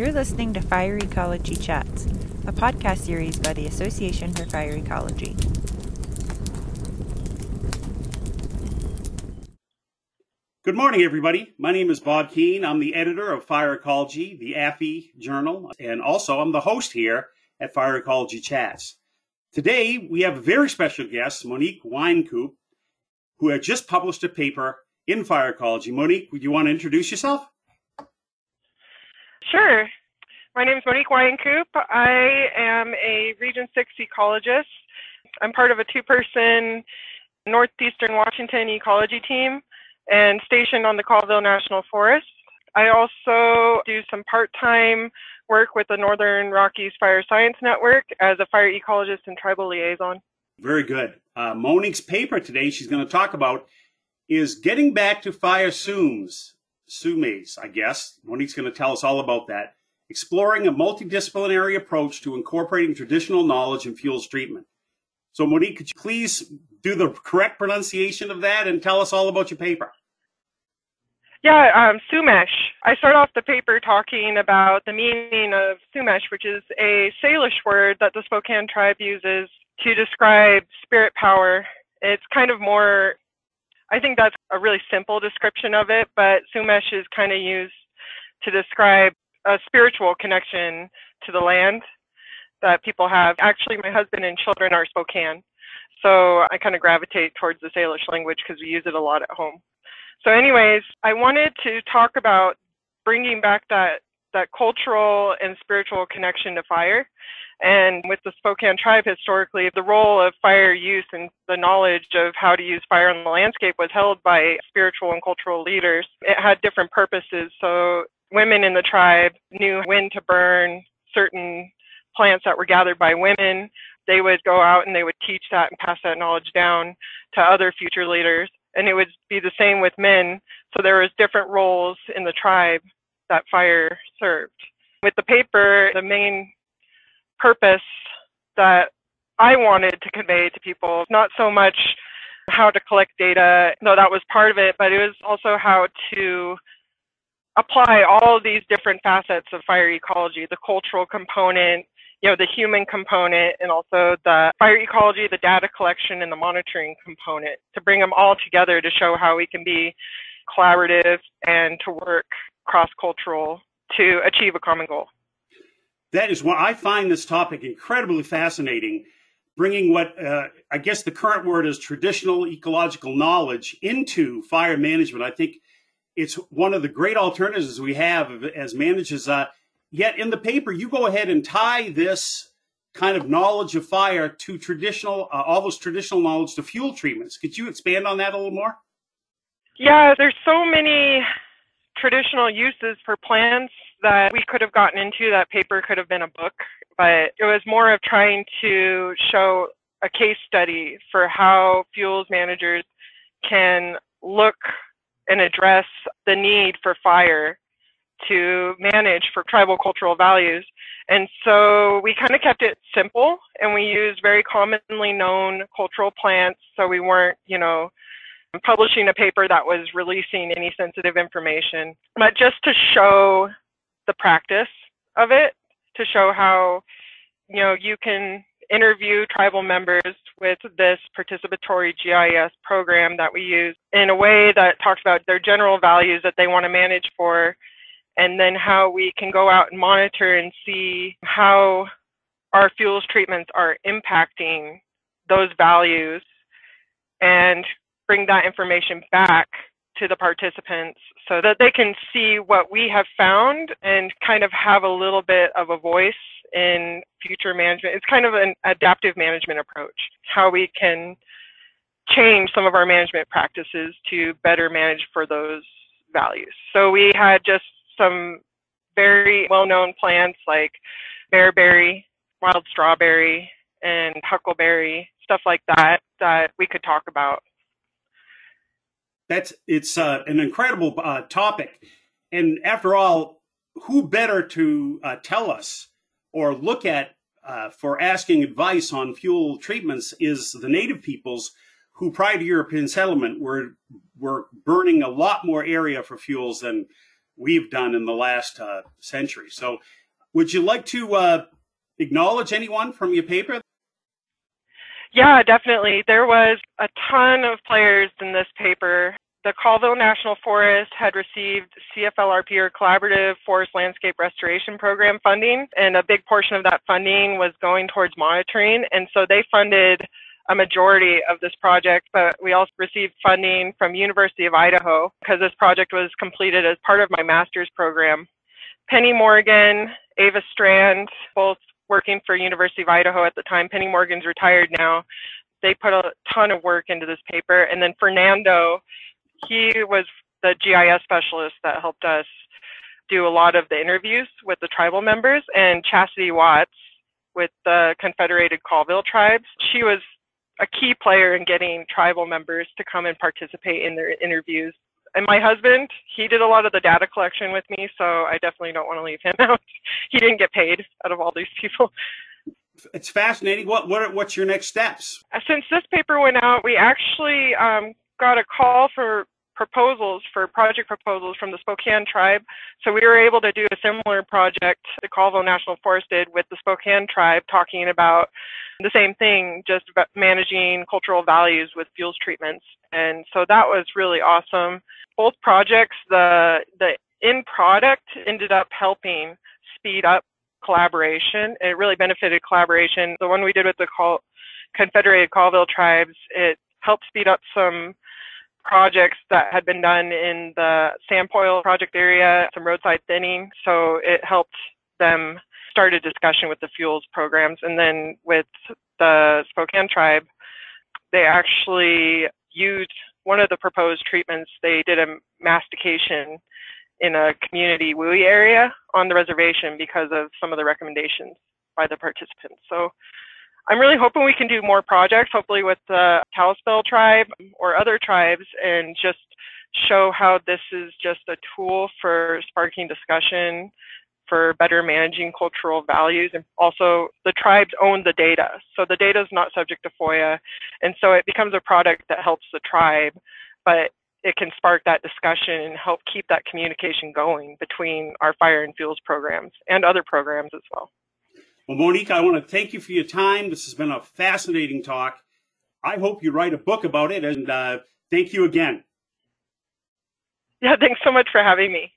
You're listening to Fire Ecology Chats, a podcast series by the Association for Fire Ecology. Good morning, everybody. My name is Bob Keane. I'm the editor of Fire Ecology, the AFE journal, and also I'm the host here at Fire Ecology Chats. Today, we have a very special guest, Monique Wynecoop, who had just published a paper in Fire Ecology. Monique, would you want to introduce yourself? Sure. My name is Monique Wynecoop. I am a Region 6 ecologist. I'm part of a two person Northeastern Washington ecology team and stationed on the Colville National Forest. I also do some part time work with the Northern Rockies Fire Science Network as a fire ecologist and tribal liaison. Very good. Uh, Monique's paper today, she's going to talk about is getting back to fire SUMEs, SUMEs, I guess. Monique's going to tell us all about that. Exploring a multidisciplinary approach to incorporating traditional knowledge in fuels treatment. So, Monique, could you please do the correct pronunciation of that and tell us all about your paper? Yeah, um, Sumesh. I start off the paper talking about the meaning of Sumesh, which is a Salish word that the Spokane tribe uses to describe spirit power. It's kind of more, I think that's a really simple description of it, but Sumesh is kind of used to describe a spiritual connection to the land that people have. Actually, my husband and children are Spokane, so I kind of gravitate towards the Salish language because we use it a lot at home. So, anyways, I wanted to talk about bringing back that that cultural and spiritual connection to fire. And with the Spokane tribe, historically, the role of fire use and the knowledge of how to use fire in the landscape was held by spiritual and cultural leaders. It had different purposes. So women in the tribe knew when to burn certain plants that were gathered by women. They would go out and they would teach that and pass that knowledge down to other future leaders and it would be the same with men. So there was different roles in the tribe that fire served. With the paper, the main purpose that I wanted to convey to people, not so much how to collect data, though that was part of it, but it was also how to apply all these different facets of fire ecology, the cultural component, you know, the human component and also the fire ecology, the data collection and the monitoring component to bring them all together to show how we can be collaborative and to work cross-cultural to achieve a common goal. That is why I find this topic incredibly fascinating, bringing what uh, I guess the current word is traditional ecological knowledge into fire management. I think it's one of the great alternatives we have as managers. Uh, Yet in the paper, you go ahead and tie this kind of knowledge of fire to traditional, uh, all those traditional knowledge to fuel treatments. Could you expand on that a little more? Yeah, there's so many traditional uses for plants that we could have gotten into. That paper could have been a book, but it was more of trying to show a case study for how fuels managers can look and address the need for fire to manage for tribal cultural values. And so we kind of kept it simple and we used very commonly known cultural plants. So we weren't, you know, publishing a paper that was releasing any sensitive information, but just to show the practice of it, to show how, you know, you can interview tribal members with this participatory GIS program that we use in a way that talks about their general values that they want to manage for and then how we can go out and monitor and see how our fuels treatments are impacting those values and bring that information back to the participants so that they can see what we have found and kind of have a little bit of a voice in future management. It's kind of an adaptive management approach, how we can change some of our management practices to better manage for those values. So we had just some very well-known plants like bearberry, wild strawberry, and huckleberry, stuff like that that we could talk about. That's it's uh, an incredible uh, topic, and after all, who better to uh, tell us or look at uh, for asking advice on fuel treatments is the native peoples who prior to European settlement were were burning a lot more area for fuels than we've done in the last uh, century. So, would you like to uh, acknowledge anyone from your paper? Yeah, definitely. There was a ton of players in this paper. The Colville National Forest had received CFLRP or Collaborative Forest Landscape Restoration Program funding, and a big portion of that funding was going towards monitoring. And so they funded a majority of this project, but we also received funding from University of Idaho because this project was completed as part of my master's program. Penny Morgan, Eva Strand, both working for University of Idaho at the time. Penny Morgan's retired now. They put a ton of work into this paper. And then Fernando, he was the GIS specialist that helped us do a lot of the interviews with the tribal members. And Chastity Watts with the Confederated Colville tribes, she was a key player in getting tribal members to come and participate in their interviews and my husband, he did a lot of the data collection with me, so I definitely don't want to leave him out. he didn't get paid out of all these people. It's fascinating. What what what's your next steps? Uh, since this paper went out, we actually um, got a call for proposals for project proposals from the Spokane tribe. So we were able to do a similar project the Colville National Forest did with the Spokane tribe, talking about the same thing, just managing cultural values with fuels treatments. And so that was really awesome. Both projects, the the end product ended up helping speed up collaboration. It really benefited collaboration. The one we did with the Col- Confederated Colville tribes, it helped speed up some projects that had been done in the Sanpoil project area, some roadside thinning. So it helped them start a discussion with the fuels programs. And then with the Spokane tribe, they actually used one of the proposed treatments. They did a mastication in a community WUI area on the reservation because of some of the recommendations by the participants. So I'm really hoping we can do more projects, hopefully with the Kalispel tribe or other tribes, and just show how this is just a tool for sparking discussion, for better managing cultural values, and also the tribes own the data. So the data is not subject to FOIA, and so it becomes a product that helps the tribe, but it can spark that discussion and help keep that communication going between our fire and fuels programs and other programs as well. Well, Monique, I want to thank you for your time. This has been a fascinating talk. I hope you write a book about it, and uh, thank you again. Yeah, thanks so much for having me.